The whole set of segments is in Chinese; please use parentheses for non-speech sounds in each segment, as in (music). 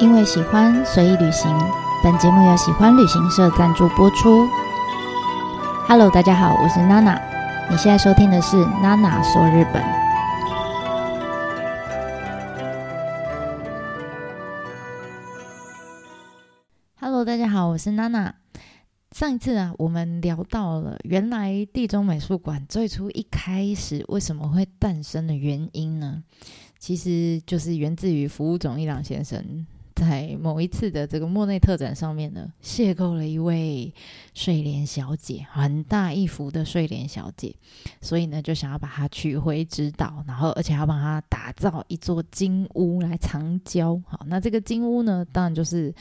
因为喜欢随意旅行，本节目由喜欢旅行社赞助播出。Hello，大家好，我是娜娜。你现在收听的是娜娜说日本。Hello，大家好，我是娜娜。上一次啊，我们聊到了原来地中美术馆最初一开始为什么会诞生的原因呢？其实就是源自于服务总一郎先生。在某一次的这个莫内特展上面呢，邂逅了一位睡莲小姐，很大一幅的睡莲小姐，所以呢，就想要把她取回指导，然后而且要帮她打造一座金屋来藏娇。好，那这个金屋呢，当然就是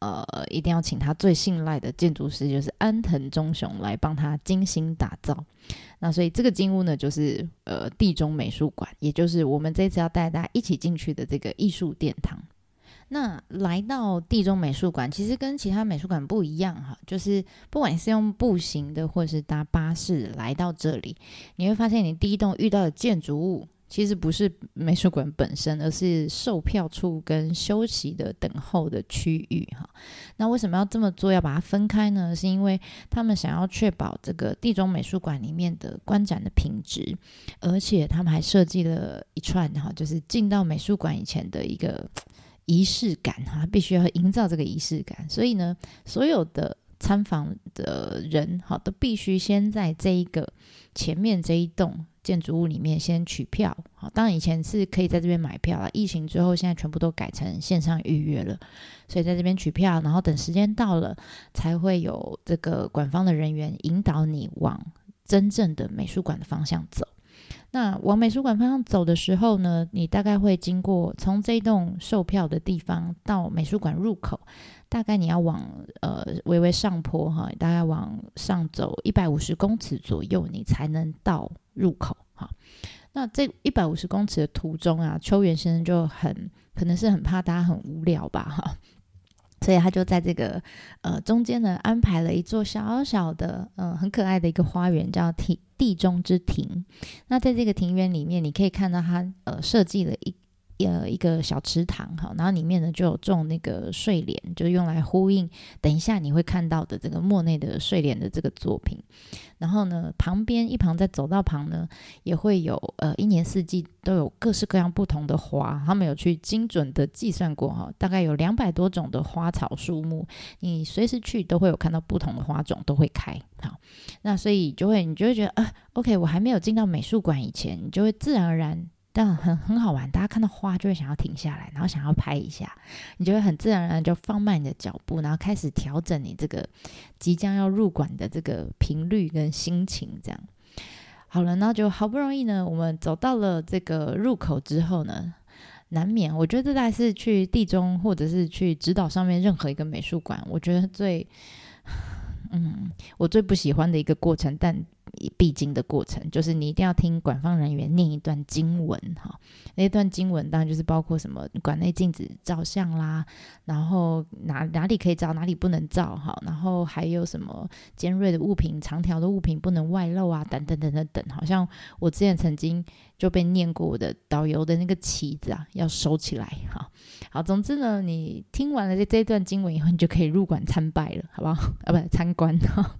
呃，一定要请他最信赖的建筑师，就是安藤忠雄来帮他精心打造。那所以这个金屋呢，就是呃地中美术馆，也就是我们这次要带大家一起进去的这个艺术殿堂。那来到地中美术馆，其实跟其他美术馆不一样哈，就是不管是用步行的，或是搭巴士来到这里，你会发现你第一栋遇到的建筑物，其实不是美术馆本身，而是售票处跟休息的等候的区域哈。那为什么要这么做，要把它分开呢？是因为他们想要确保这个地中美术馆里面的观展的品质，而且他们还设计了一串哈，就是进到美术馆以前的一个。仪式感哈，必须要营造这个仪式感，所以呢，所有的参访的人哈，都必须先在这一个前面这一栋建筑物里面先取票。好，当然以前是可以在这边买票了，疫情之后现在全部都改成线上预约了，所以在这边取票，然后等时间到了，才会有这个馆方的人员引导你往真正的美术馆的方向走。那往美术馆方向走的时候呢，你大概会经过从这栋售票的地方到美术馆入口，大概你要往呃微微上坡哈，大概往上走一百五十公尺左右，你才能到入口哈。那这一百五十公尺的途中啊，秋元先生就很可能是很怕大家很无聊吧哈。所以他就在这个呃中间呢，安排了一座小小的、嗯很可爱的一个花园，叫庭地中之庭。那在这个庭园里面，你可以看到他呃设计了一。呃，一个小池塘哈，然后里面呢就有种那个睡莲，就是用来呼应等一下你会看到的这个莫内的睡莲的这个作品。然后呢，旁边一旁在走道旁呢，也会有呃一年四季都有各式各样不同的花，他们有去精准的计算过哈，大概有两百多种的花草树木，你随时去都会有看到不同的花种都会开。好，那所以就会你就会觉得啊，OK，我还没有进到美术馆以前，你就会自然而然。但很很好玩，大家看到花就会想要停下来，然后想要拍一下，你就会很自然而然就放慢你的脚步，然后开始调整你这个即将要入馆的这个频率跟心情。这样好了，那就好不容易呢，我们走到了这个入口之后呢，难免我觉得这大概是去地中或者是去指导上面任何一个美术馆，我觉得最 (sighs) 嗯，我最不喜欢的一个过程，但。必经的过程，就是你一定要听馆方人员念一段经文哈。那段经文当然就是包括什么馆内禁止照相啦，然后哪哪里可以照，哪里不能照哈。然后还有什么尖锐的物品、长条的物品不能外露啊，等等等等等。好像我之前曾经就被念过我的导游的那个旗子啊，要收起来哈。好，总之呢，你听完了这这段经文以后，你就可以入馆参拜了，好不好？啊，不，参观哈。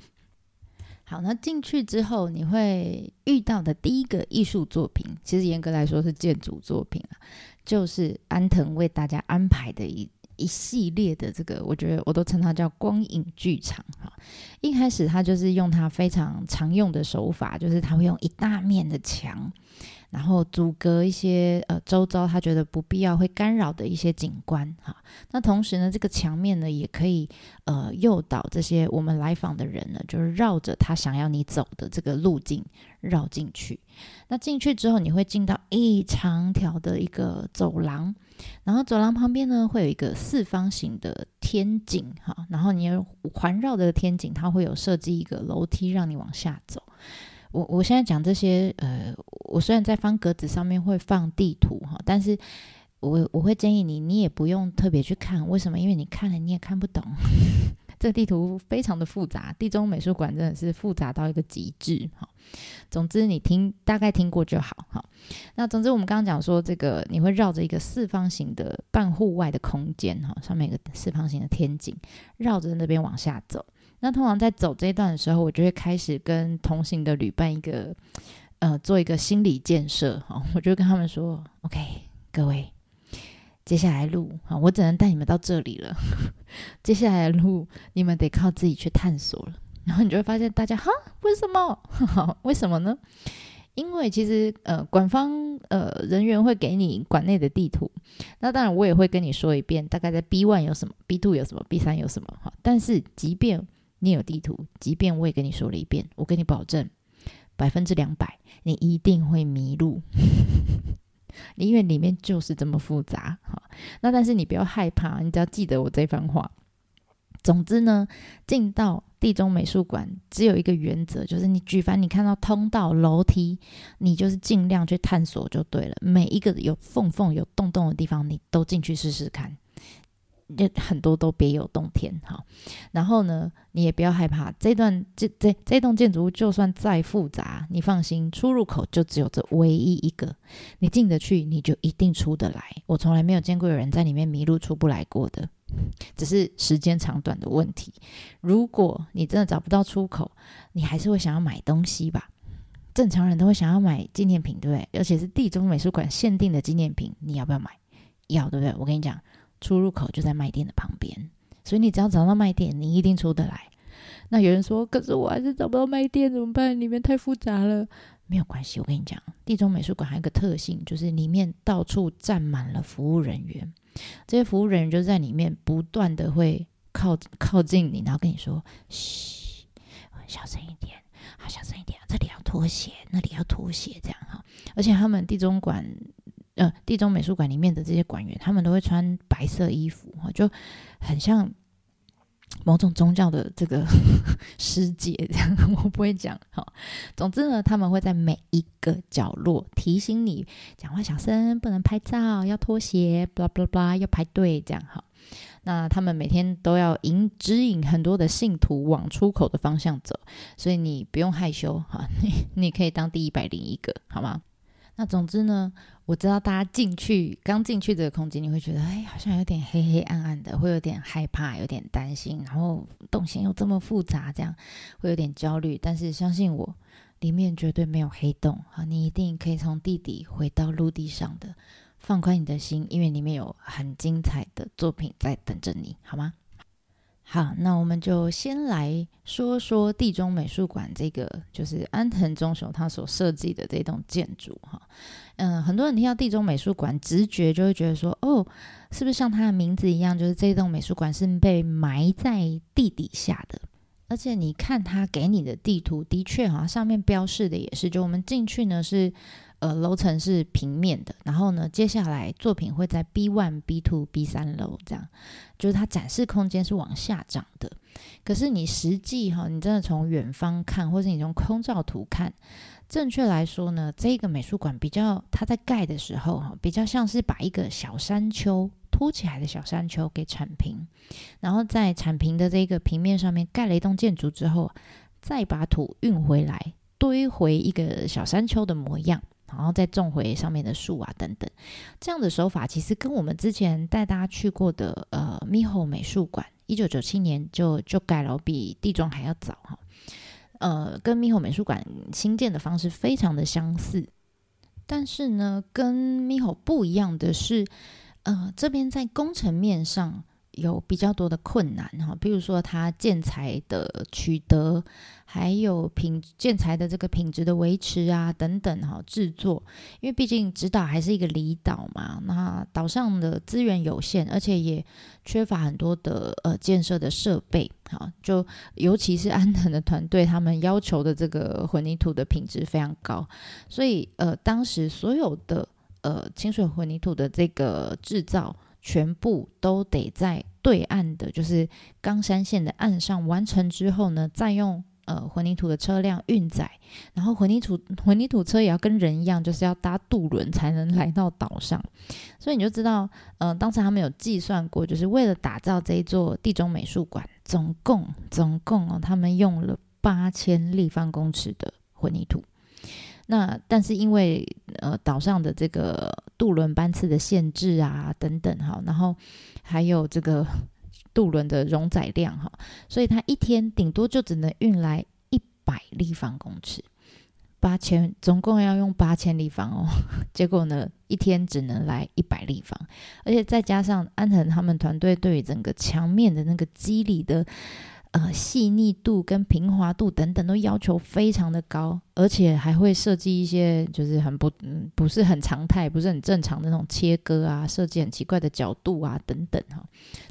好，那进去之后，你会遇到的第一个艺术作品，其实严格来说是建筑作品啊，就是安藤为大家安排的一一系列的这个，我觉得我都称它叫光影剧场哈。一开始他就是用他非常常用的手法，就是他会用一大面的墙。然后阻隔一些呃周遭他觉得不必要会干扰的一些景观哈，那同时呢，这个墙面呢也可以呃诱导这些我们来访的人呢，就是绕着他想要你走的这个路径绕进去。那进去之后，你会进到一长条的一个走廊，然后走廊旁边呢会有一个四方形的天井哈，然后你环绕的天井，它会有设计一个楼梯让你往下走。我我现在讲这些，呃，我虽然在方格子上面会放地图哈，但是我我会建议你，你也不用特别去看，为什么？因为你看了你也看不懂，(laughs) 这地图非常的复杂，地中美术馆真的是复杂到一个极致哈。总之你听大概听过就好哈。那总之我们刚刚讲说，这个你会绕着一个四方形的半户外的空间哈，上面一个四方形的天井，绕着那边往下走。那通常在走这一段的时候，我就会开始跟同行的旅伴一个呃做一个心理建设哈，我就跟他们说：“OK，各位。”接下来路啊，我只能带你们到这里了。(laughs) 接下来的路，你们得靠自己去探索了。然后你就会发现，大家哈，为什么？(laughs) 为什么呢？因为其实呃，馆方呃人员会给你馆内的地图，那当然我也会跟你说一遍，大概在 B one 有什么，B two 有什么，B 三有什么哈。但是即便你有地图，即便我也跟你说了一遍，我跟你保证，百分之两百，你一定会迷路。(laughs) 因为里面就是这么复杂，哈。那但是你不要害怕，你只要记得我这番话。总之呢，进到地中美术馆只有一个原则，就是你举凡你看到通道、楼梯，你就是尽量去探索就对了。每一个有缝缝、有洞洞的地方，你都进去试试看。就很多都别有洞天哈，然后呢，你也不要害怕，这段这这这栋建筑物就算再复杂，你放心，出入口就只有这唯一一个，你进得去，你就一定出得来。我从来没有见过有人在里面迷路出不来过的，(laughs) 只是时间长短的问题。如果你真的找不到出口，你还是会想要买东西吧？正常人都会想要买纪念品，对不对？而且是地中美术馆限定的纪念品，你要不要买？要，对不对？我跟你讲。出入口就在卖店的旁边，所以你只要找到卖店，你一定出得来。那有人说，可是我还是找不到卖店，怎么办？里面太复杂了。没有关系，我跟你讲，地中美术馆还有个特性，就是里面到处站满了服务人员。这些服务人员就在里面不断的会靠靠近你，然后跟你说：“嘘，小声一点，好，小声一点，这里要脱鞋，那里要脱鞋，这样哈。”而且他们地中馆。呃，地中美术馆里面的这些馆员，他们都会穿白色衣服，哈，就很像某种宗教的这个 (laughs) 师姐这样。(laughs) 我不会讲，哈。总之呢，他们会在每一个角落提醒你，讲话小声，不能拍照，要脱鞋，巴拉巴拉巴拉，要排队，这样哈。那他们每天都要引指引很多的信徒往出口的方向走，所以你不用害羞，哈，(laughs) 你你可以当第一百零一个，好吗？那总之呢，我知道大家进去刚进去这个空间，你会觉得哎，好像有点黑黑暗暗的，会有点害怕，有点担心，然后动线又这么复杂，这样会有点焦虑。但是相信我，里面绝对没有黑洞啊！你一定可以从地底回到陆地上的，放宽你的心，因为里面有很精彩的作品在等着你，好吗？好，那我们就先来说说地中美术馆这个，就是安藤忠雄他所设计的这栋建筑哈。嗯，很多人听到地中美术馆，直觉就会觉得说，哦，是不是像它的名字一样，就是这栋美术馆是被埋在地底下的？而且你看他给你的地图，的确哈，上面标示的也是，就我们进去呢是。呃，楼层是平面的，然后呢，接下来作品会在 B one、B two、B 三楼这样，就是它展示空间是往下长的。可是你实际哈，你真的从远方看，或者你从空照图看，正确来说呢，这个美术馆比较它在盖的时候哈，比较像是把一个小山丘凸起来的小山丘给铲平，然后在铲平的这个平面上面盖了一栋建筑之后，再把土运回来堆回一个小山丘的模样。然后再种回上面的树啊，等等，这样的手法其实跟我们之前带大家去过的呃咪吼美术馆，一九九七年就就盖了，比地中还要早哈。呃，跟咪吼美术馆新建的方式非常的相似，但是呢，跟咪吼不一样的是，呃，这边在工程面上。有比较多的困难哈，比如说它建材的取得，还有品建材的这个品质的维持啊等等哈，制作，因为毕竟直岛还是一个离岛嘛，那岛上的资源有限，而且也缺乏很多的呃建设的设备哈，就尤其是安藤的团队，他们要求的这个混凝土的品质非常高，所以呃当时所有的呃清水混凝土的这个制造。全部都得在对岸的，就是冈山县的岸上完成之后呢，再用呃混凝土的车辆运载，然后混凝土混凝土车也要跟人一样，就是要搭渡轮才能来到岛上。(laughs) 所以你就知道，呃，当时他们有计算过，就是为了打造这一座地中美术馆，总共总共哦，他们用了八千立方公尺的混凝土。那但是因为呃岛上的这个渡轮班次的限制啊等等哈，然后还有这个 (laughs) 渡轮的容载量哈，所以它一天顶多就只能运来一百立方公尺，八千总共要用八千立方哦，(laughs) 结果呢一天只能来一百立方，而且再加上安藤他们团队对于整个墙面的那个肌理的。呃，细腻度跟平滑度等等都要求非常的高，而且还会设计一些就是很不嗯不是很常态、不是很正常的那种切割啊，设计很奇怪的角度啊等等哈。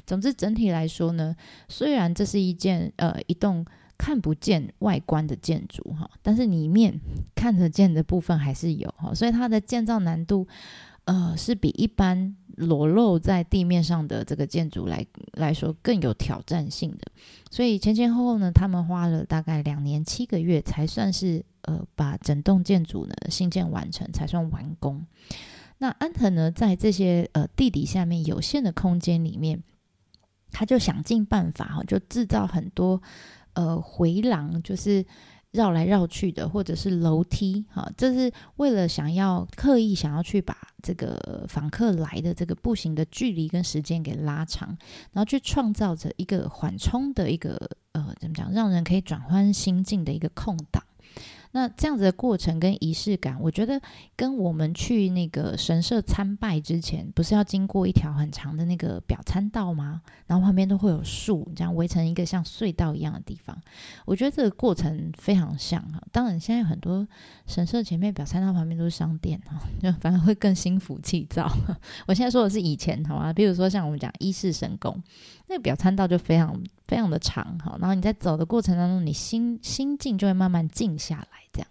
总之整体来说呢，虽然这是一件呃一栋看不见外观的建筑哈，但是里面看得见的部分还是有哈，所以它的建造难度呃是比一般。裸露在地面上的这个建筑来来说更有挑战性的，所以前前后后呢，他们花了大概两年七个月才算是呃把整栋建筑呢新建完成，才算完工。那安藤呢，在这些呃地底下面有限的空间里面，他就想尽办法哈，就制造很多呃回廊，就是。绕来绕去的，或者是楼梯，哈，这是为了想要刻意想要去把这个访客来的这个步行的距离跟时间给拉长，然后去创造着一个缓冲的一个呃，怎么讲，让人可以转换心境的一个空档。那这样子的过程跟仪式感，我觉得跟我们去那个神社参拜之前，不是要经过一条很长的那个表参道吗？然后旁边都会有树，这样围成一个像隧道一样的地方。我觉得这个过程非常像哈。当然，现在很多神社前面表参道旁边都是商店哈，(laughs) 就反而会更心浮气躁。(laughs) 我现在说的是以前好吗？比如说像我们讲一世神宫，那个表参道就非常非常的长哈。然后你在走的过程当中，你心心境就会慢慢静下来。这样，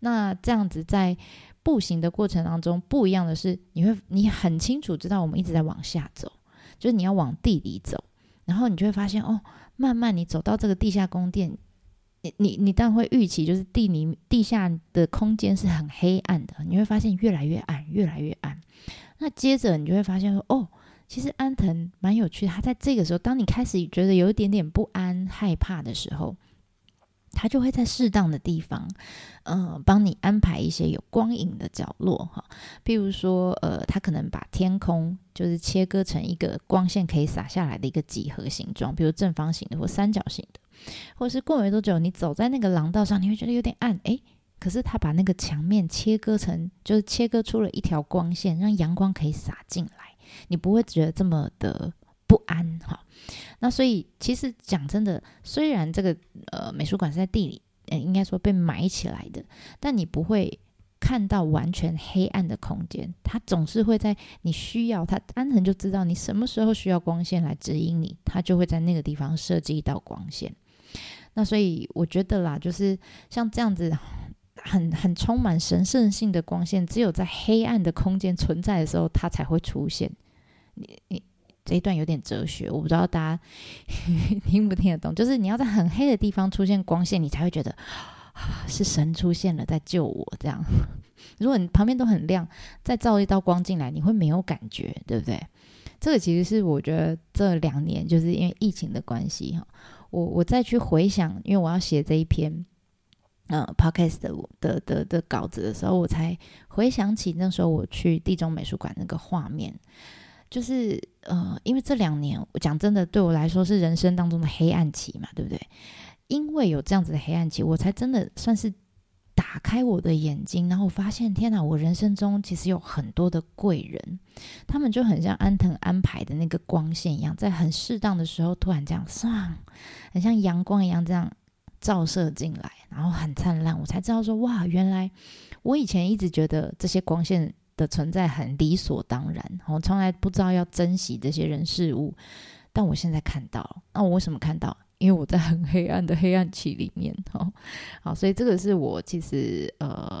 那这样子在步行的过程当中，不一样的是，你会你很清楚知道我们一直在往下走，就是你要往地里走，然后你就会发现哦，慢慢你走到这个地下宫殿，你你你当然会预期就是地里地下的空间是很黑暗的，你会发现越来越暗，越来越暗。那接着你就会发现说，哦，其实安藤蛮有趣的，他在这个时候，当你开始觉得有一点点不安、害怕的时候。他就会在适当的地方，嗯，帮你安排一些有光影的角落哈。譬如说，呃，他可能把天空就是切割成一个光线可以洒下来的一个几何形状，比如正方形的或三角形的，或是过没多久，你走在那个廊道上，你会觉得有点暗，诶，可是他把那个墙面切割成，就是切割出了一条光线，让阳光可以洒进来，你不会觉得这么的不安哈。那所以，其实讲真的，虽然这个呃美术馆是在地里，呃应该说被埋起来的，但你不会看到完全黑暗的空间。它总是会在你需要，它安藤就知道你什么时候需要光线来指引你，它就会在那个地方设计一道光线。那所以我觉得啦，就是像这样子很很充满神圣性的光线，只有在黑暗的空间存在的时候，它才会出现。你你。这一段有点哲学，我不知道大家 (laughs) 听不听得懂。就是你要在很黑的地方出现光线，你才会觉得啊是神出现了，在救我。这样，(laughs) 如果你旁边都很亮，再照一道光进来，你会没有感觉，对不对？这个其实是我觉得这两年就是因为疫情的关系哈，我我再去回想，因为我要写这一篇呃 podcast 的的的的稿子的时候，我才回想起那时候我去地中美术馆那个画面。就是呃，因为这两年，我讲真的，对我来说是人生当中的黑暗期嘛，对不对？因为有这样子的黑暗期，我才真的算是打开我的眼睛，然后发现，天哪！我人生中其实有很多的贵人，他们就很像安藤安排的那个光线一样，在很适当的时候，突然这样唰，很像阳光一样这样照射进来，然后很灿烂。我才知道说，哇，原来我以前一直觉得这些光线。的存在很理所当然，我从来不知道要珍惜这些人事物，但我现在看到，那我为什么看到？因为我在很黑暗的黑暗期里面，哦，好，所以这个是我其实呃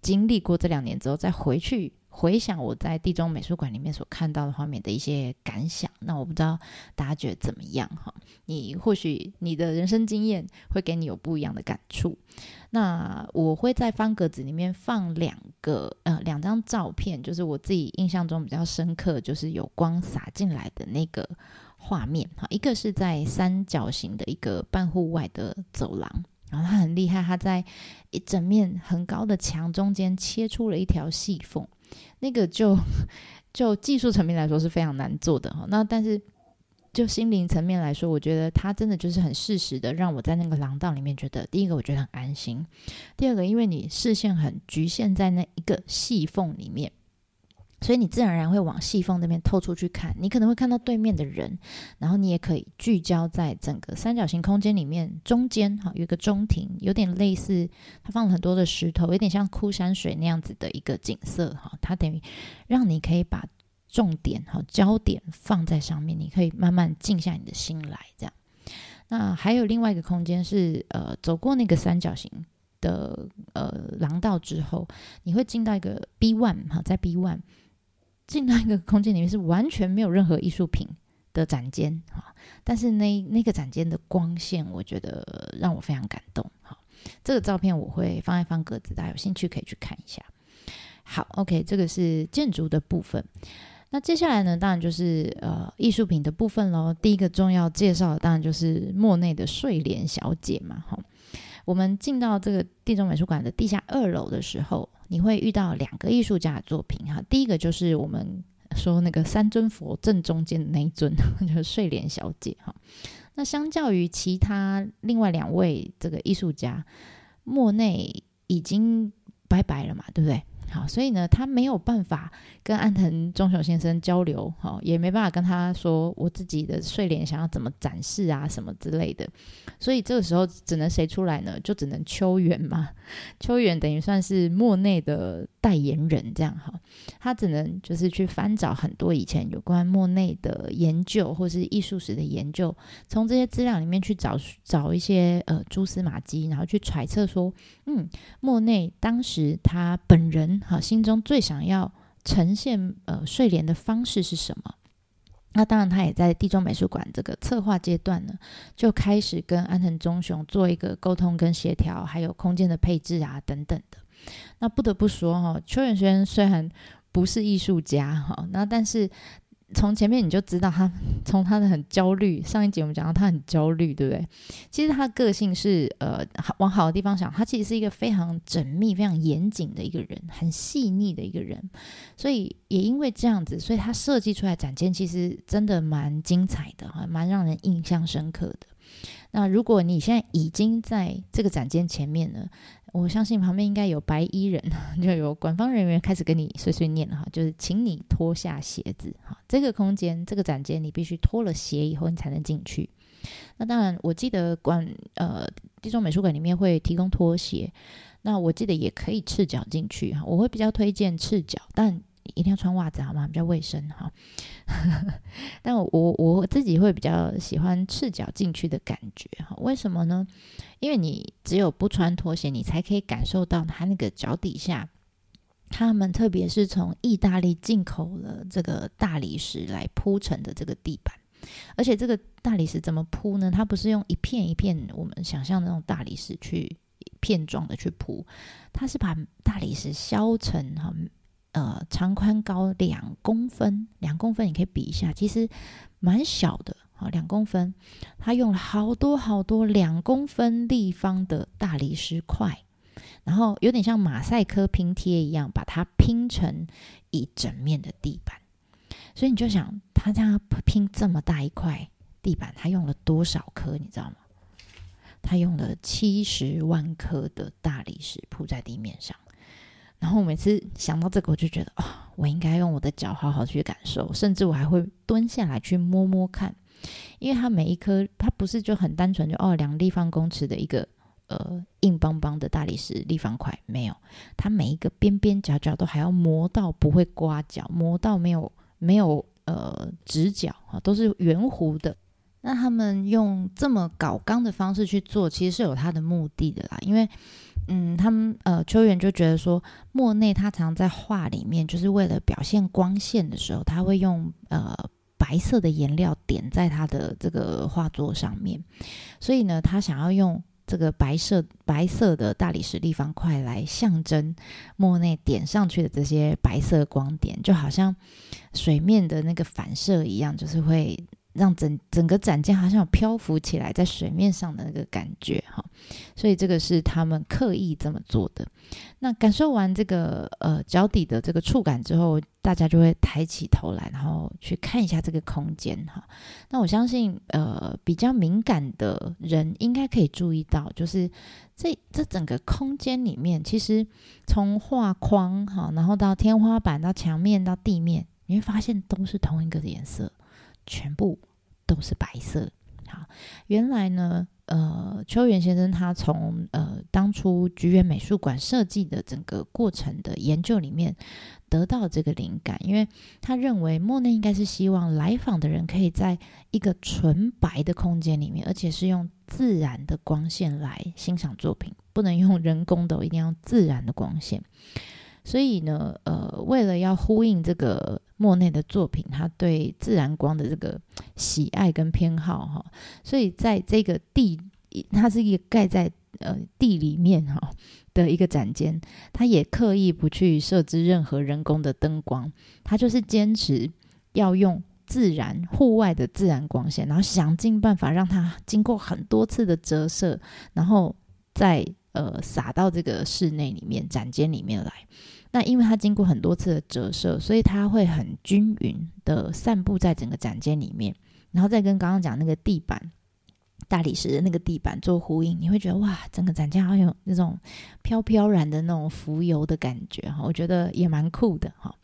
经历过这两年之后再回去回想我在地中美术馆里面所看到的画面的一些感想。那我不知道大家觉得怎么样哈？你或许你的人生经验会给你有不一样的感触。那我会在方格子里面放两个呃两张照片，就是我自己印象中比较深刻，就是有光洒进来的那个画面哈。一个是在三角形的一个半户外的走廊。然后他很厉害，他在一整面很高的墙中间切出了一条细缝，那个就就技术层面来说是非常难做的哈。那但是就心灵层面来说，我觉得它真的就是很适时的让我在那个廊道里面觉得，第一个我觉得很安心，第二个因为你视线很局限在那一个细缝里面。所以你自然而然会往细缝那边透出去看，你可能会看到对面的人，然后你也可以聚焦在整个三角形空间里面中间，哈，有一个中庭，有点类似，它放了很多的石头，有点像枯山水那样子的一个景色，哈，它等于让你可以把重点哈焦点放在上面，你可以慢慢静下你的心来，这样。那还有另外一个空间是，呃，走过那个三角形的呃廊道之后，你会进到一个 B one 哈，在 B one。进到一个空间里面是完全没有任何艺术品的展间哈，但是那那个展间的光线，我觉得让我非常感动哈。这个照片我会放在方格子，大家有兴趣可以去看一下。好，OK，这个是建筑的部分。那接下来呢，当然就是呃艺术品的部分喽。第一个重要介绍当然就是莫内的睡莲小姐嘛哈。我们进到这个地中美术馆的地下二楼的时候。你会遇到两个艺术家的作品哈，第一个就是我们说那个三尊佛正中间的那一尊，(laughs) 就是睡莲小姐哈。那相较于其他另外两位这个艺术家，莫内已经拜拜了嘛，对不对？好，所以呢，他没有办法跟安藤忠雄先生交流，哈，也没办法跟他说我自己的睡莲想要怎么展示啊，什么之类的。所以这个时候只能谁出来呢？就只能秋元嘛。秋元等于算是莫内的代言人，这样哈。他只能就是去翻找很多以前有关莫内的研究，或是艺术史的研究，从这些资料里面去找找一些呃蛛丝马迹，然后去揣测说，嗯，莫内当时他本人。哈，心中最想要呈现呃睡莲的方式是什么？那当然，他也在地中美术馆这个策划阶段呢，就开始跟安藤忠雄做一个沟通跟协调，还有空间的配置啊等等的。那不得不说哈，邱远轩虽然不是艺术家哈，那但是。从前面你就知道他，从他的很焦虑。上一集我们讲到他很焦虑，对不对？其实他个性是呃，往好的地方想，他其实是一个非常缜密、非常严谨的一个人，很细腻的一个人。所以也因为这样子，所以他设计出来展间其实真的蛮精彩的，哈，蛮让人印象深刻的。那如果你现在已经在这个展间前面呢？我相信旁边应该有白衣人，(laughs) 就有官方人员开始跟你碎碎念了哈，就是请你脱下鞋子哈。这个空间，这个展间，你必须脱了鞋以后，你才能进去。那当然，我记得管呃地中美术馆里面会提供拖鞋，那我记得也可以赤脚进去哈。我会比较推荐赤脚，但。一定要穿袜子好吗？比较卫生哈。(laughs) 但我我自己会比较喜欢赤脚进去的感觉哈。为什么呢？因为你只有不穿拖鞋，你才可以感受到它那个脚底下，他们特别是从意大利进口了这个大理石来铺成的这个地板。而且这个大理石怎么铺呢？它不是用一片一片我们想象的那种大理石去片状的去铺，它是把大理石削成哈。呃，长宽高两公分，两公分你可以比一下，其实蛮小的啊，两公分。他用了好多好多两公分立方的大理石块，然后有点像马赛克拼贴一样，把它拼成一整面的地板。所以你就想，他这样拼这么大一块地板，他用了多少颗？你知道吗？他用了七十万颗的大理石铺在地面上。然后每次想到这个，我就觉得啊，我应该用我的脚好好去感受，甚至我还会蹲下来去摸摸看，因为它每一颗，它不是就很单纯就哦两立方公尺的一个呃硬邦邦的大理石立方块，没有，它每一个边边角角都还要磨到不会刮脚，磨到没有没有呃直角啊，都是圆弧的。那他们用这么搞钢的方式去做，其实是有它的目的的啦，因为。嗯，他们呃，秋元就觉得说，莫内他常在画里面，就是为了表现光线的时候，他会用呃白色的颜料点在他的这个画作上面，所以呢，他想要用这个白色白色的大理石立方块来象征莫内点上去的这些白色光点，就好像水面的那个反射一样，就是会。让整整个展件好像有漂浮起来在水面上的那个感觉哈，所以这个是他们刻意这么做的。那感受完这个呃脚底的这个触感之后，大家就会抬起头来，然后去看一下这个空间哈。那我相信呃比较敏感的人应该可以注意到，就是这这整个空间里面，其实从画框哈，然后到天花板到墙面到地面，你会发现都是同一个颜色，全部。都是白色。好，原来呢，呃，秋元先生他从呃当初菊园美术馆设计的整个过程的研究里面得到这个灵感，因为他认为莫内应该是希望来访的人可以在一个纯白的空间里面，而且是用自然的光线来欣赏作品，不能用人工的，一定要自然的光线。所以呢，呃，为了要呼应这个莫内的作品，他对自然光的这个喜爱跟偏好哈，所以在这个地，它是一个盖在呃地里面哈的一个展间，他也刻意不去设置任何人工的灯光，他就是坚持要用自然户外的自然光线，然后想尽办法让它经过很多次的折射，然后再呃洒到这个室内里面展间里面来。那因为它经过很多次的折射，所以它会很均匀的散布在整个展间里面，然后再跟刚刚讲那个地板大理石的那个地板做呼应，你会觉得哇，整个展间好像有那种飘飘然的那种浮游的感觉哈，我觉得也蛮酷的哈。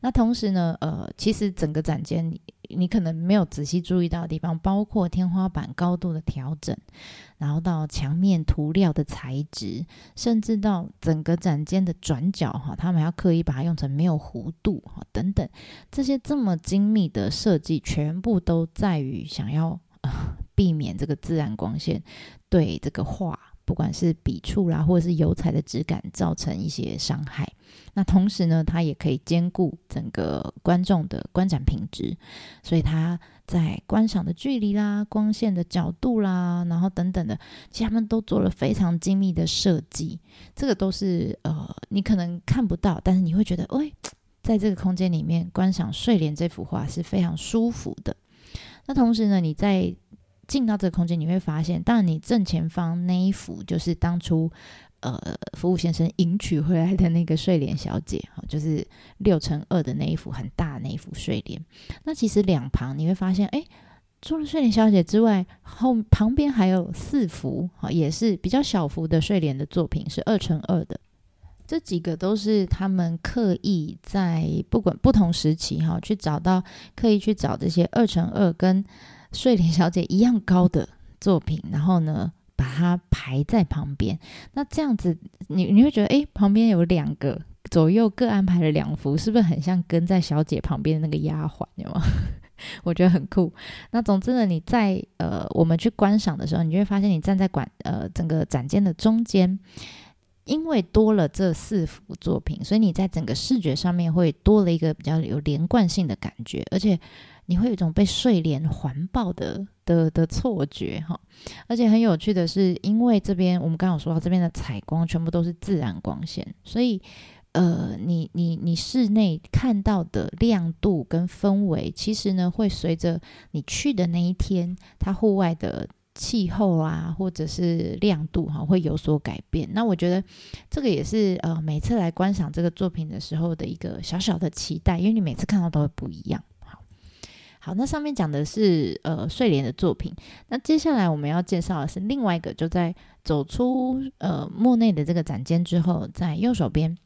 那同时呢，呃，其实整个展间你可能没有仔细注意到的地方，包括天花板高度的调整，然后到墙面涂料的材质，甚至到整个展间的转角哈，他们要刻意把它用成没有弧度哈等等，这些这么精密的设计，全部都在于想要 (laughs) 避免这个自然光线对这个画。不管是笔触啦，或者是油彩的质感，造成一些伤害。那同时呢，它也可以兼顾整个观众的观展品质，所以它在观赏的距离啦、光线的角度啦，然后等等的，其实他们都做了非常精密的设计。这个都是呃，你可能看不到，但是你会觉得，喂，在这个空间里面观赏睡莲这幅画是非常舒服的。那同时呢，你在进到这个空间，你会发现，当然你正前方那一幅就是当初呃服务先生迎娶回来的那个睡莲小姐，哈，就是六乘二的那一幅很大的那一幅睡莲。那其实两旁你会发现，哎，除了睡莲小姐之外，后旁边还有四幅，哈，也是比较小幅的睡莲的作品，是二乘二的。这几个都是他们刻意在不管不同时期，哈，去找到刻意去找这些二乘二跟。睡莲小姐一样高的作品，然后呢，把它排在旁边。那这样子，你你会觉得，哎，旁边有两个，左右各安排了两幅，是不是很像跟在小姐旁边的那个丫鬟？有吗？(laughs) 我觉得很酷。那总之呢，你在呃，我们去观赏的时候，你就会发现，你站在馆呃整个展间的中间，因为多了这四幅作品，所以你在整个视觉上面会多了一个比较有连贯性的感觉，而且。你会有一种被睡莲环抱的的的错觉哈，而且很有趣的是，因为这边我们刚刚说到这边的采光全部都是自然光线，所以呃，你你你室内看到的亮度跟氛围，其实呢会随着你去的那一天，它户外的气候啊，或者是亮度哈，会有所改变。那我觉得这个也是呃，每次来观赏这个作品的时候的一个小小的期待，因为你每次看到都会不一样。好，那上面讲的是呃睡莲的作品，那接下来我们要介绍的是另外一个，就在走出呃莫内的这个展间之后，在右手边，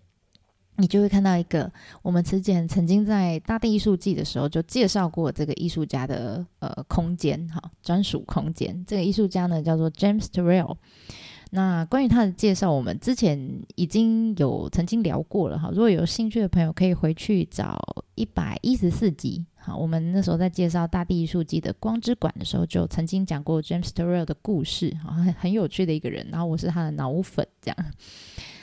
你就会看到一个我们之前曾经在大地艺术季的时候就介绍过这个艺术家的呃空间，哈，专属空间。这个艺术家呢叫做 James Turrell。那关于他的介绍，我们之前已经有曾经聊过了哈。如果有兴趣的朋友，可以回去找一百一十四集。好，我们那时候在介绍大地艺术季的光之馆的时候，就曾经讲过 James Turrell 的故事，啊，很很有趣的一个人。然后我是他的脑粉，这样。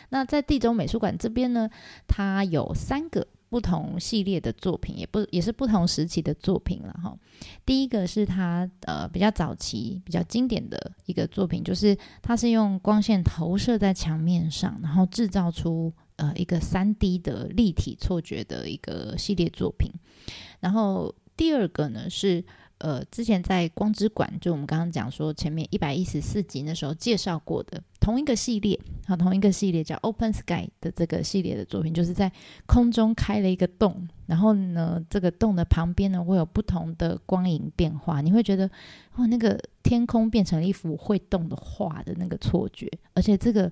那在地中美术馆这边呢，它有三个不同系列的作品，也不也是不同时期的作品了哈。第一个是他呃比较早期、比较经典的一个作品，就是他是用光线投射在墙面上，然后制造出呃一个三 D 的立体错觉的一个系列作品。然后第二个呢是呃之前在光之馆，就我们刚刚讲说前面一百一十四集那时候介绍过的同一个系列，啊同一个系列叫 Open Sky 的这个系列的作品，就是在空中开了一个洞，然后呢这个洞的旁边呢会有不同的光影变化，你会觉得哇那个天空变成了一幅会动的画的那个错觉，而且这个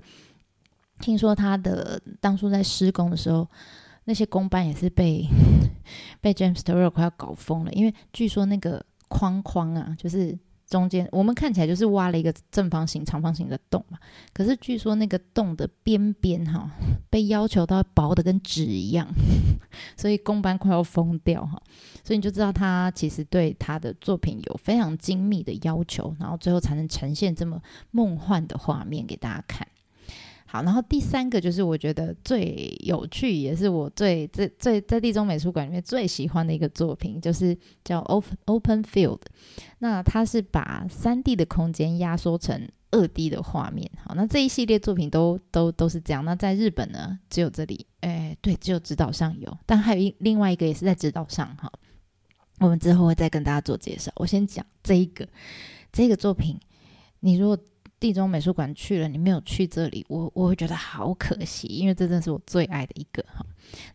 听说他的当初在施工的时候。那些工班也是被 (laughs) 被 James Turrell 快要搞疯了，因为据说那个框框啊，就是中间我们看起来就是挖了一个正方形、长方形的洞嘛，可是据说那个洞的边边哈，(laughs) 被要求到薄的跟纸一样，(laughs) 所以工班快要疯掉哈，所以你就知道他其实对他的作品有非常精密的要求，然后最后才能呈现这么梦幻的画面给大家看。好，然后第三个就是我觉得最有趣，也是我最最最在地中美术馆里面最喜欢的一个作品，就是叫 Open Open Field。那它是把三 D 的空间压缩成二 D 的画面。好，那这一系列作品都都都是这样。那在日本呢，只有这里，哎，对，只有指导上有，但还有一另外一个也是在指导上。哈，我们之后会再跟大家做介绍。我先讲这一个这个作品，你如果。地中美术馆去了，你没有去这里，我我会觉得好可惜，因为这真是我最爱的一个哈。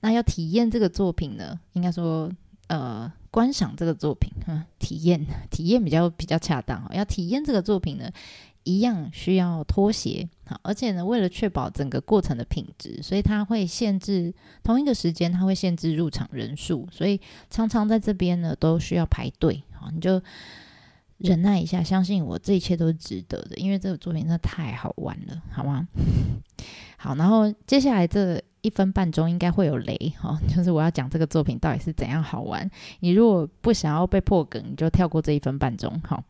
那要体验这个作品呢，应该说呃观赏这个作品哈，体验体验比较比较恰当哈。要体验这个作品呢，一样需要拖鞋好，而且呢，为了确保整个过程的品质，所以它会限制同一个时间，它会限制入场人数，所以常常在这边呢都需要排队好，你就。忍耐一下，相信我，这一切都是值得的，因为这个作品真的太好玩了，好吗？(laughs) 好，然后接下来这一分半钟应该会有雷哈，(laughs) 就是我要讲这个作品到底是怎样好玩。你如果不想要被破梗，你就跳过这一分半钟，好，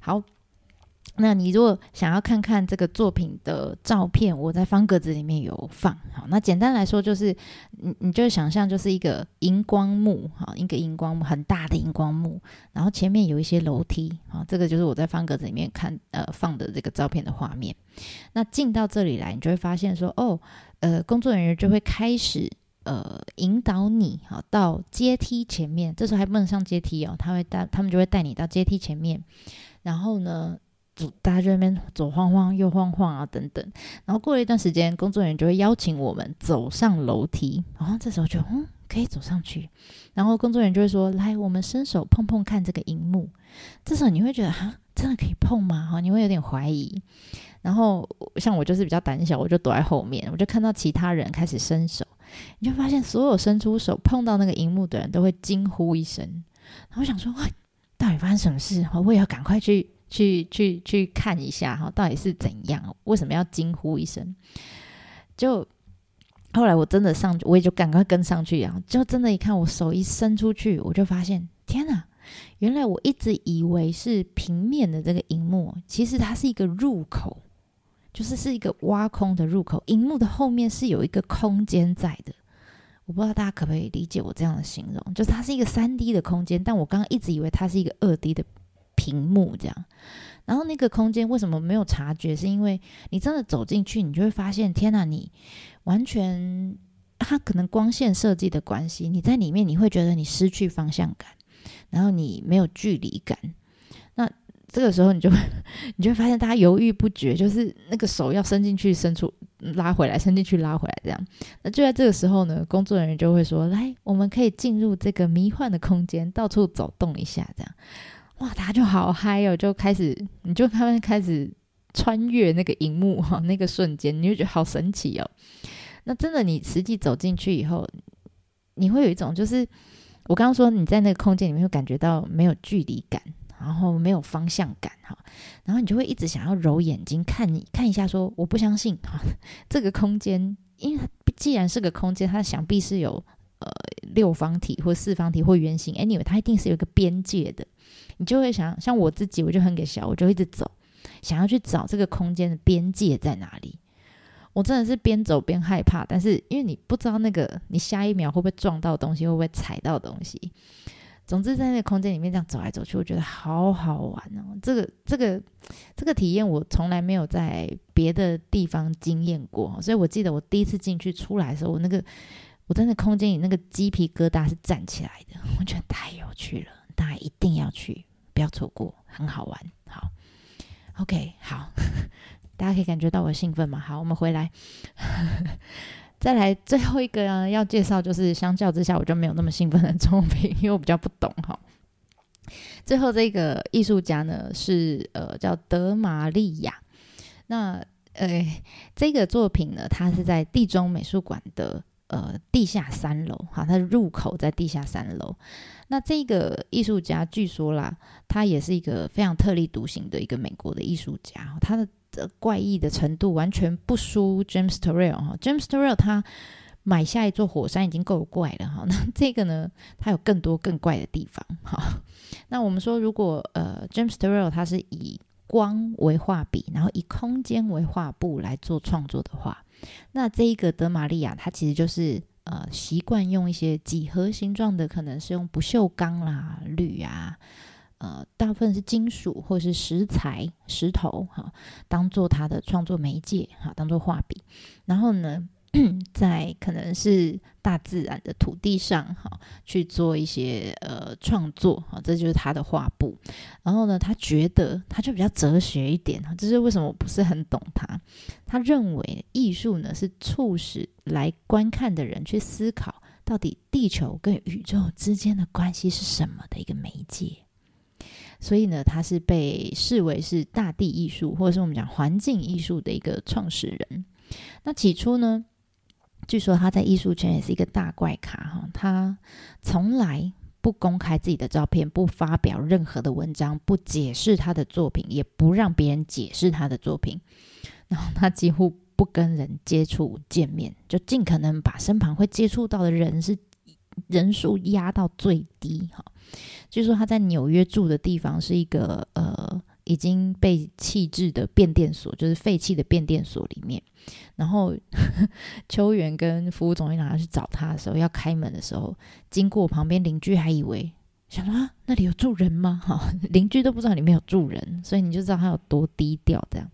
好。那你如果想要看看这个作品的照片，我在方格子里面有放。好，那简单来说就是，你你就想象就是一个荧光幕，哈，一个荧光幕，很大的荧光幕，然后前面有一些楼梯，好，这个就是我在方格子里面看呃放的这个照片的画面。那进到这里来，你就会发现说，哦，呃，工作人员就会开始呃引导你，好，到阶梯前面，这时候还不能上阶梯哦，他会带他们就会带你到阶梯前面，然后呢。大家在那边左晃晃右晃晃啊，等等。然后过了一段时间，工作人员就会邀请我们走上楼梯。然后这时候就嗯，可以走上去。然后工作人员就会说：“来，我们伸手碰碰看这个荧幕。”这时候你会觉得哈，真的可以碰吗？哈，你会有点怀疑。然后像我就是比较胆小，我就躲在后面。我就看到其他人开始伸手，你就发现所有伸出手碰到那个荧幕的人都会惊呼一声。然后我想说：“哇，到底发生什么事？我也要赶快去。”去去去看一下哈，到底是怎样？为什么要惊呼一声？就后来我真的上去，我也就赶快跟上去啊！就真的，一看我手一伸出去，我就发现，天哪！原来我一直以为是平面的这个荧幕，其实它是一个入口，就是是一个挖空的入口。荧幕的后面是有一个空间在的。我不知道大家可不可以理解我这样的形容，就是它是一个三 D 的空间，但我刚刚一直以为它是一个二 D 的。屏幕这样，然后那个空间为什么没有察觉？是因为你真的走进去，你就会发现，天哪！你完全，它可能光线设计的关系，你在里面你会觉得你失去方向感，然后你没有距离感。那这个时候，你就 (laughs) 你就会发现，大家犹豫不决，就是那个手要伸进去、伸出、拉回来、伸进去、拉回来这样。那就在这个时候呢，工作人员就会说：“来，我们可以进入这个迷幻的空间，到处走动一下，这样。”哇，大家就好嗨哦，就开始，你就他们开始穿越那个荧幕哈，那个瞬间，你就觉得好神奇哦。那真的，你实际走进去以后，你会有一种就是我刚刚说你在那个空间里面会感觉到没有距离感，然后没有方向感哈，然后你就会一直想要揉眼睛看你看一下，说我不相信哈，这个空间，因为既然是个空间，它想必是有呃六方体或四方体或圆形，anyway，它一定是有一个边界的。你就会想，像我自己，我就很给小，我就一直走，想要去找这个空间的边界在哪里。我真的是边走边害怕，但是因为你不知道那个你下一秒会不会撞到东西，会不会踩到东西。总之，在那个空间里面这样走来走去，我觉得好好玩哦。这个、这个、这个体验，我从来没有在别的地方经验过。所以我记得我第一次进去出来的时候，我那个我在那空间里那个鸡皮疙瘩是站起来的，(laughs) 我觉得太有趣了，大家一定要去，不要错过，很好玩。好，OK，好。(laughs) 大家可以感觉到我兴奋吗？好，我们回来，再来最后一个啊，要介绍就是相较之下我就没有那么兴奋的作品，因为我比较不懂哈。最后这个艺术家呢是呃叫德玛利亚，那呃这个作品呢，它是在地中美术馆的呃地下三楼，哈，它的入口在地下三楼。那这个艺术家据说啦，他也是一个非常特立独行的一个美国的艺术家，他的。的怪异的程度完全不输 James Turrell 哈，James Turrell 他买下一座火山已经够怪了哈，(laughs) 那这个呢，它有更多更怪的地方哈。那我们说，如果呃 James Turrell 他是以光为画笔，然后以空间为画布来做创作的话，那这一个德玛利亚它其实就是呃习惯用一些几何形状的，可能是用不锈钢啦、铝啊。呃，大部分是金属或是石材、石头哈，当做它的创作媒介哈，当做画笔。然后呢，(clears throat) 在可能是大自然的土地上哈，去做一些呃创作哈，这就是他的画布。然后呢，他觉得他就比较哲学一点哈，这是为什么我不是很懂他。他认为艺术呢是促使来观看的人去思考，到底地球跟宇宙之间的关系是什么的一个媒介。所以呢，他是被视为是大地艺术，或者是我们讲环境艺术的一个创始人。那起初呢，据说他在艺术圈也是一个大怪咖哈，他从来不公开自己的照片，不发表任何的文章，不解释他的作品，也不让别人解释他的作品。然后他几乎不跟人接触见面，就尽可能把身旁会接触到的人是人数压到最低哈。据说他在纽约住的地方是一个呃已经被弃置的变电所，就是废弃的变电所里面。然后 (laughs) 秋元跟服务总员长去找他的时候，要开门的时候，经过旁边邻居还以为想说啊那里有住人吗？(laughs) 哈，邻居都不知道里面有住人，所以你就知道他有多低调这样。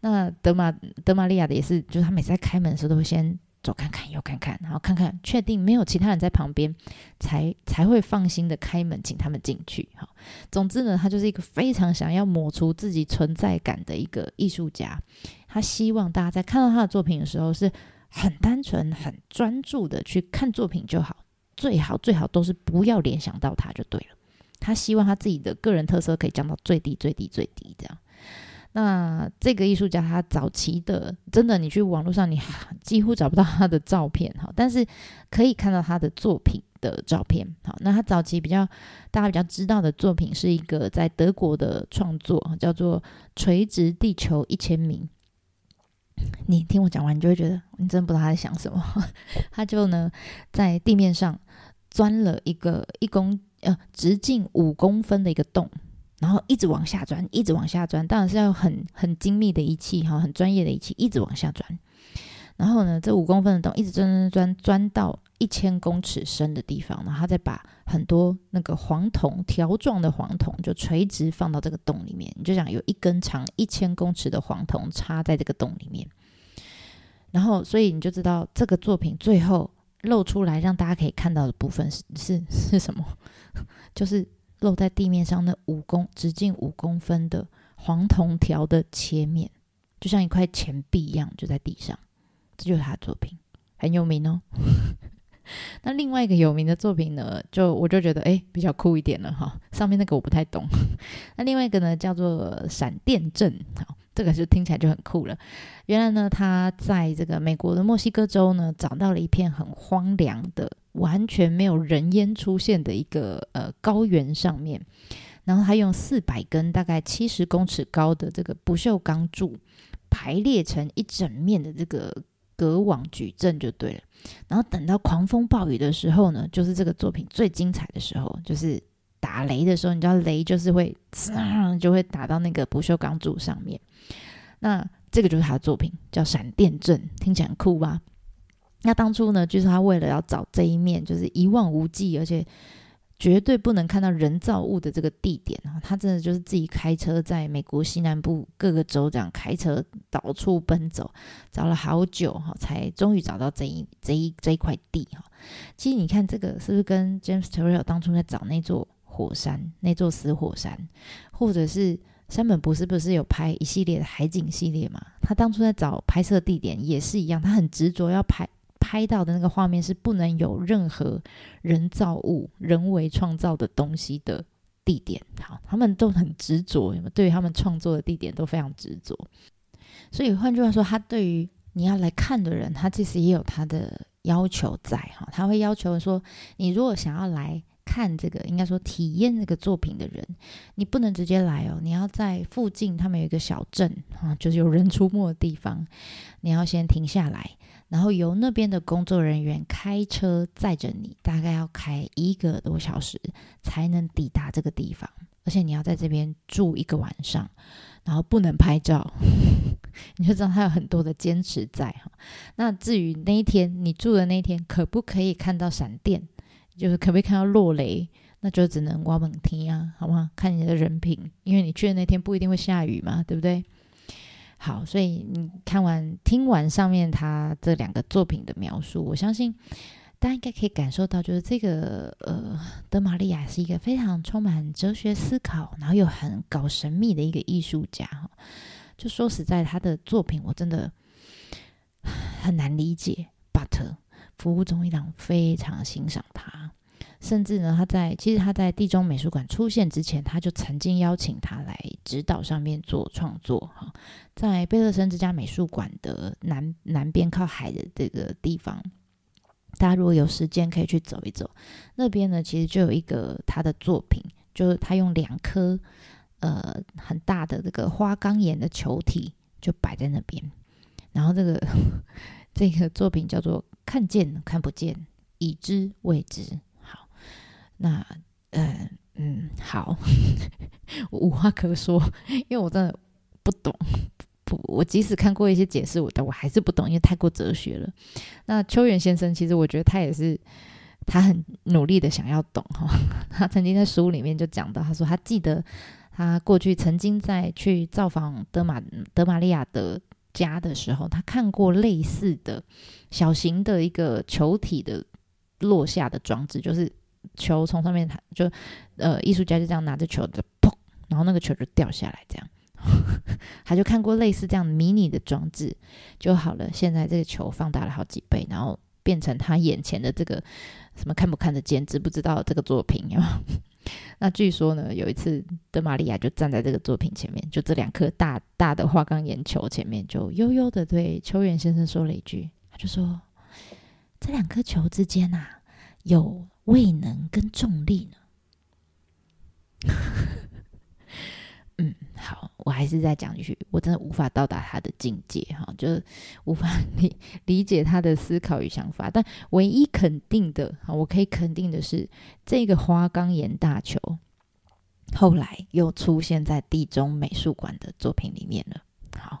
那德玛德玛利亚的也是，就是他每次在开门的时候都会先。左看看，右看看，然后看看，确定没有其他人在旁边，才才会放心的开门，请他们进去。哈，总之呢，他就是一个非常想要抹除自己存在感的一个艺术家。他希望大家在看到他的作品的时候，是很单纯、很专注的去看作品就好，最好最好都是不要联想到他就对了。他希望他自己的个人特色可以降到最低、最低、最低这样。那这个艺术家他早期的，真的你去网络上你几乎找不到他的照片哈，但是可以看到他的作品的照片。好，那他早期比较大家比较知道的作品是一个在德国的创作，叫做《垂直地球一千米》。你听我讲完，你就会觉得你真不知道他在想什么。(laughs) 他就呢在地面上钻了一个一公呃直径五公分的一个洞。然后一直往下钻，一直往下钻，当然是要很很精密的仪器哈，很专业的仪器，一直往下钻。然后呢，这五公分的洞一直钻钻钻钻到一千公尺深的地方，然后再把很多那个黄铜条状的黄铜就垂直放到这个洞里面。你就想有一根长一千公尺的黄铜插在这个洞里面，然后所以你就知道这个作品最后露出来让大家可以看到的部分是是是什么，(laughs) 就是。露在地面上那五公直径五公分的黄铜条的切面，就像一块钱币一样，就在地上。这就是他的作品，很有名哦。(laughs) 那另外一个有名的作品呢，就我就觉得哎比较酷一点了哈。上面那个我不太懂。(laughs) 那另外一个呢，叫做闪电阵，这个就听起来就很酷了。原来呢，他在这个美国的墨西哥州呢，找到了一片很荒凉的。完全没有人烟出现的一个呃高原上面，然后他用四百根大概七十公尺高的这个不锈钢柱排列成一整面的这个隔网矩阵就对了。然后等到狂风暴雨的时候呢，就是这个作品最精彩的时候，就是打雷的时候，你知道雷就是会就会打到那个不锈钢柱上面。那这个就是他的作品，叫《闪电阵》，听起来很酷吧？那当初呢，就是他为了要找这一面，就是一望无际，而且绝对不能看到人造物的这个地点啊，他真的就是自己开车在美国西南部各个州这样开车到处奔走，找了好久哈，才终于找到这一这一这一块地哈。其实你看这个是不是跟 James Turrell 当初在找那座火山、那座死火山，或者是山本博士不是有拍一系列的海景系列嘛？他当初在找拍摄地点也是一样，他很执着要拍。拍到的那个画面是不能有任何人造物、人为创造的东西的地点。好，他们都很执着，对于他们创作的地点都非常执着。所以换句话说，他对于你要来看的人，他其实也有他的要求在。哈，他会要求说，你如果想要来。看这个，应该说体验这个作品的人，你不能直接来哦，你要在附近，他们有一个小镇啊，就是有人出没的地方，你要先停下来，然后由那边的工作人员开车载着你，大概要开一个多小时才能抵达这个地方，而且你要在这边住一个晚上，然后不能拍照，(laughs) 你就知道他有很多的坚持在哈。那至于那一天你住的那一天，可不可以看到闪电？就是可不可以看到落雷，那就只能挖猛听啊，好吗？看你的人品，因为你去的那天不一定会下雨嘛，对不对？好，所以你看完听完上面他这两个作品的描述，我相信大家应该可以感受到，就是这个呃，德玛利亚是一个非常充满哲学思考，然后又很搞神秘的一个艺术家。就说实在，他的作品我真的 (sighs) 很难理解，but。服务中一郎非常欣赏他，甚至呢，他在其实他在地中美术馆出现之前，他就曾经邀请他来指导上面做创作哈。在贝勒森之家美术馆的南南边靠海的这个地方，大家如果有时间可以去走一走，那边呢其实就有一个他的作品，就是他用两颗呃很大的这个花岗岩的球体就摆在那边，然后这个这个作品叫做。看见看不见，已知未知。好，那呃嗯好，我 (laughs) 无话可说，因为我真的不懂。不，我即使看过一些解释，我但我还是不懂，因为太过哲学了。那秋元先生，其实我觉得他也是，他很努力的想要懂哈。他曾经在书里面就讲到，他说他记得他过去曾经在去造访德玛德玛利亚的。家的时候，他看过类似的小型的一个球体的落下的装置，就是球从上面，就呃，艺术家就这样拿着球的砰，然后那个球就掉下来，这样，(laughs) 他就看过类似这样迷你的装置就好了。现在这个球放大了好几倍，然后变成他眼前的这个什么看不看得见，知不知道这个作品？那据说呢，有一次德玛利亚就站在这个作品前面，就这两颗大大的花岗岩球前面，就悠悠的对秋元先生说了一句：“他就说，这两颗球之间呐，有未能跟重力呢。(laughs) ”嗯，好，我还是再讲一句，我真的无法到达他的境界，哈，就是无法理 (laughs) 理解他的思考与想法。但唯一肯定的，哈，我可以肯定的是，这个花岗岩大球后来又出现在地中美术馆的作品里面了。好，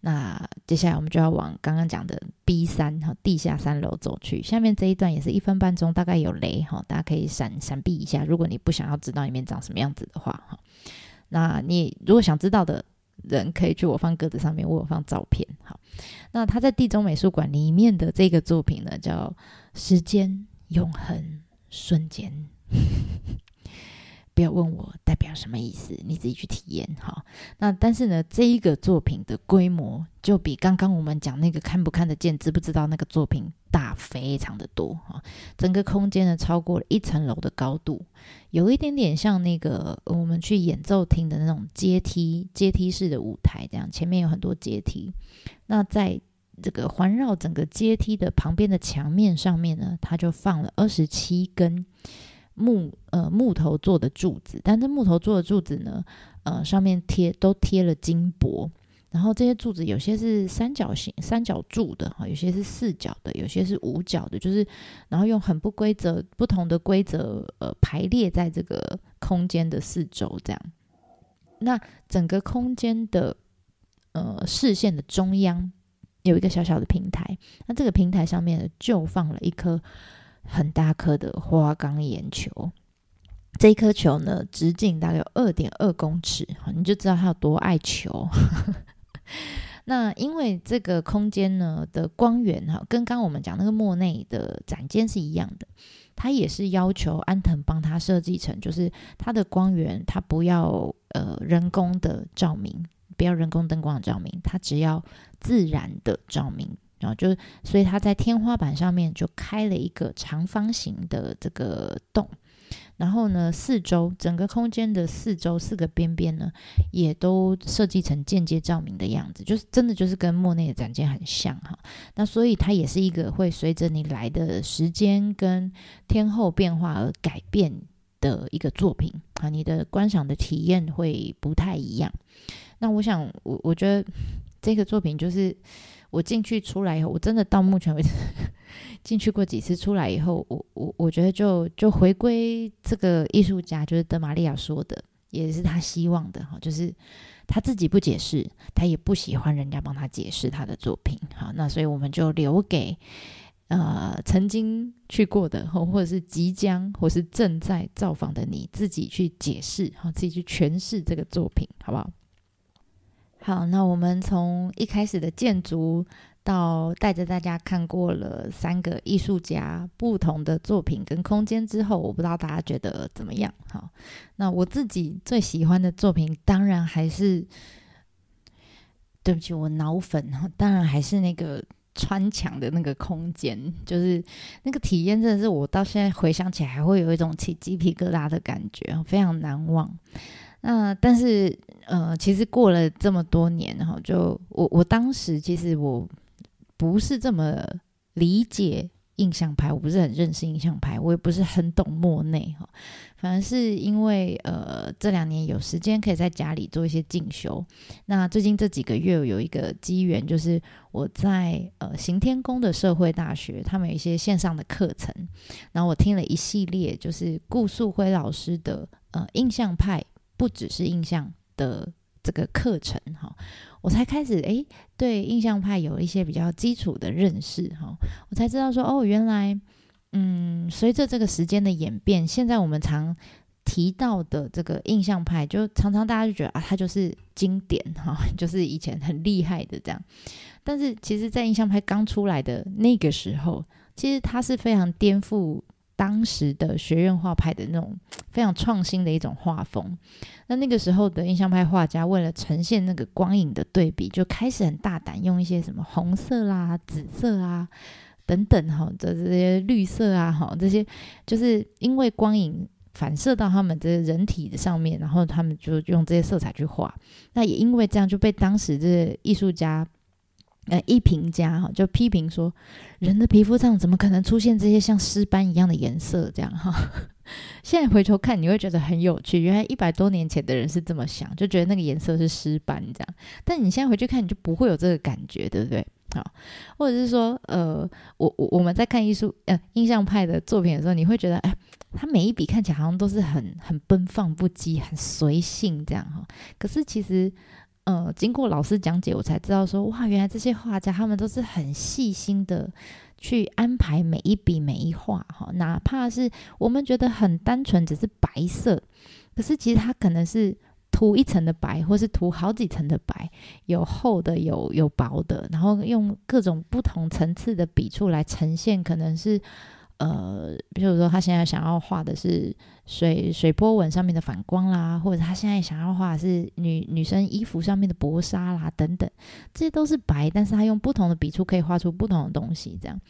那接下来我们就要往刚刚讲的 B 三哈地下三楼走去。下面这一段也是一分半钟，大概有雷哈，大家可以闪闪避一下。如果你不想要知道里面长什么样子的话，哈。那你如果想知道的人，可以去我放鸽子上面，我有放照片。好，那他在地中美术馆里面的这个作品呢，叫《时间永恒瞬间》。不要问我代表什么意思，你自己去体验哈。那但是呢，这一个作品的规模就比刚刚我们讲那个看不看得见、知不知道那个作品大非常的多哈。整个空间呢，超过了一层楼的高度，有一点点像那个我们去演奏厅的那种阶梯、阶梯式的舞台，这样前面有很多阶梯。那在这个环绕整个阶梯的旁边的墙面上面呢，它就放了二十七根。木呃木头做的柱子，但这木头做的柱子呢，呃上面贴都贴了金箔，然后这些柱子有些是三角形、三角柱的，有些是四角的，有些是五角的，就是然后用很不规则、不同的规则呃排列在这个空间的四周，这样。那整个空间的呃视线的中央有一个小小的平台，那这个平台上面就放了一颗很大颗的花岗岩球。这一颗球呢，直径大概有二点二公尺，你就知道它有多爱球。(laughs) 那因为这个空间呢的光源哈，跟刚我们讲那个莫内的展间是一样的，它也是要求安藤帮他设计成，就是它的光源它不要呃人工的照明，不要人工灯光的照明，它只要自然的照明，然后就所以它在天花板上面就开了一个长方形的这个洞。然后呢，四周整个空间的四周四个边边呢，也都设计成间接照明的样子，就是真的就是跟莫内的展间很像哈。那所以它也是一个会随着你来的时间跟天候变化而改变的一个作品啊，你的观赏的体验会不太一样。那我想，我我觉得这个作品就是我进去出来以后，我真的到目前为止。进去过几次，出来以后，我我我觉得就就回归这个艺术家，就是德玛利亚说的，也是他希望的哈，就是他自己不解释，他也不喜欢人家帮他解释他的作品，好，那所以我们就留给呃曾经去过的，或者是即将或是正在造访的你自己去解释，好，自己去诠释这个作品，好不好？好，那我们从一开始的建筑。到带着大家看过了三个艺术家不同的作品跟空间之后，我不知道大家觉得怎么样？好，那我自己最喜欢的作品，当然还是对不起，我脑粉哈，当然还是那个穿墙的那个空间，就是那个体验，真的是我到现在回想起来还会有一种起鸡皮疙瘩的感觉，非常难忘。那但是呃，其实过了这么多年哈，就我我当时其实我。不是这么理解印象派，我不是很认识印象派，我也不是很懂莫内哈。反而是因为呃这两年有时间可以在家里做一些进修。那最近这几个月有一个机缘，就是我在呃行天宫的社会大学，他们有一些线上的课程，然后我听了一系列，就是顾素辉老师的呃印象派，不只是印象的这个课程哈。我才开始诶，对印象派有一些比较基础的认识哈，我才知道说哦，原来嗯，随着这个时间的演变，现在我们常提到的这个印象派，就常常大家就觉得啊，它就是经典哈，(laughs) 就是以前很厉害的这样。但是其实，在印象派刚出来的那个时候，其实它是非常颠覆。当时的学院画派的那种非常创新的一种画风，那那个时候的印象派画家为了呈现那个光影的对比，就开始很大胆用一些什么红色啦、紫色啊等等哈这这些绿色啊哈这些，就是因为光影反射到他们的人体的上面，然后他们就用这些色彩去画。那也因为这样就被当时这艺术家。呃，一评价哈，就批评说，人的皮肤上怎么可能出现这些像尸斑一样的颜色？这样哈，(laughs) 现在回头看，你会觉得很有趣。原来一百多年前的人是这么想，就觉得那个颜色是尸斑这样。但你现在回去看，你就不会有这个感觉，对不对？好，或者是说，呃，我我我们在看艺术呃印象派的作品的时候，你会觉得，哎，他每一笔看起来好像都是很很奔放不羁、很随性这样哈。可是其实。呃，经过老师讲解，我才知道说，哇，原来这些画家他们都是很细心的去安排每一笔每一画哈，哪怕是我们觉得很单纯，只是白色，可是其实它可能是涂一层的白，或是涂好几层的白，有厚的，有有薄的，然后用各种不同层次的笔触来呈现，可能是。呃，比如说他现在想要画的是水水波纹上面的反光啦，或者他现在想要画的是女女生衣服上面的薄纱啦，等等，这些都是白，但是他用不同的笔触可以画出不同的东西，这样。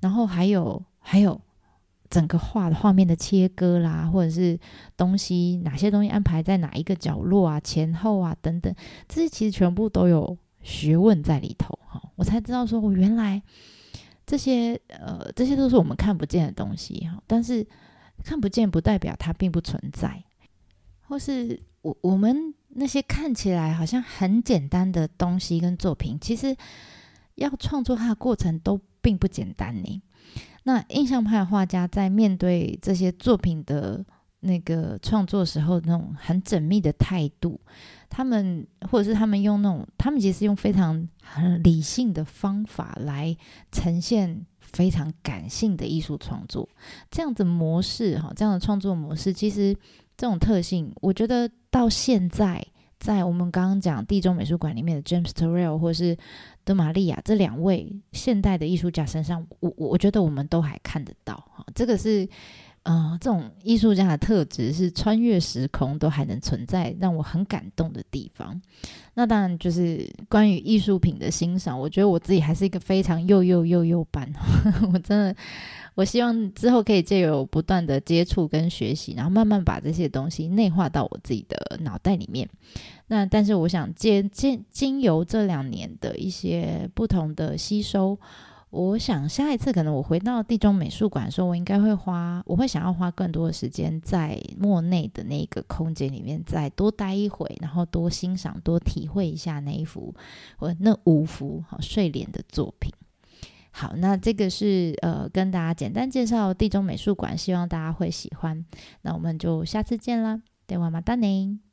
然后还有还有整个画的画面的切割啦，或者是东西哪些东西安排在哪一个角落啊、前后啊等等，这些其实全部都有学问在里头哈。我才知道说，我原来。这些呃，这些都是我们看不见的东西哈，但是看不见不代表它并不存在，或是我我们那些看起来好像很简单的东西跟作品，其实要创作它的过程都并不简单呢。那印象派画家在面对这些作品的那个创作时候，那种很缜密的态度，他们或者是他们用那种，他们其实用非常很理性的方法来呈现非常感性的艺术创作，这样子模式哈，这样的创作模式，其实这种特性，我觉得到现在，在我们刚刚讲地中美术馆里面的 James Turrell 或是德玛利亚这两位现代的艺术家身上，我我我觉得我们都还看得到哈，这个是。啊，这种艺术家的特质是穿越时空都还能存在，让我很感动的地方。那当然就是关于艺术品的欣赏，我觉得我自己还是一个非常幼幼幼幼班。(laughs) 我真的，我希望之后可以借由不断的接触跟学习，然后慢慢把这些东西内化到我自己的脑袋里面。那但是我想借借经由这两年的一些不同的吸收。我想下一次可能我回到地中美术馆的时候，我应该会花，我会想要花更多的时间在莫内的那个空间里面再多待一会，然后多欣赏、多体会一下那一幅或那五幅好睡莲的作品。好，那这个是呃跟大家简单介绍地中美术馆，希望大家会喜欢。那我们就下次见啦，电话马达宁。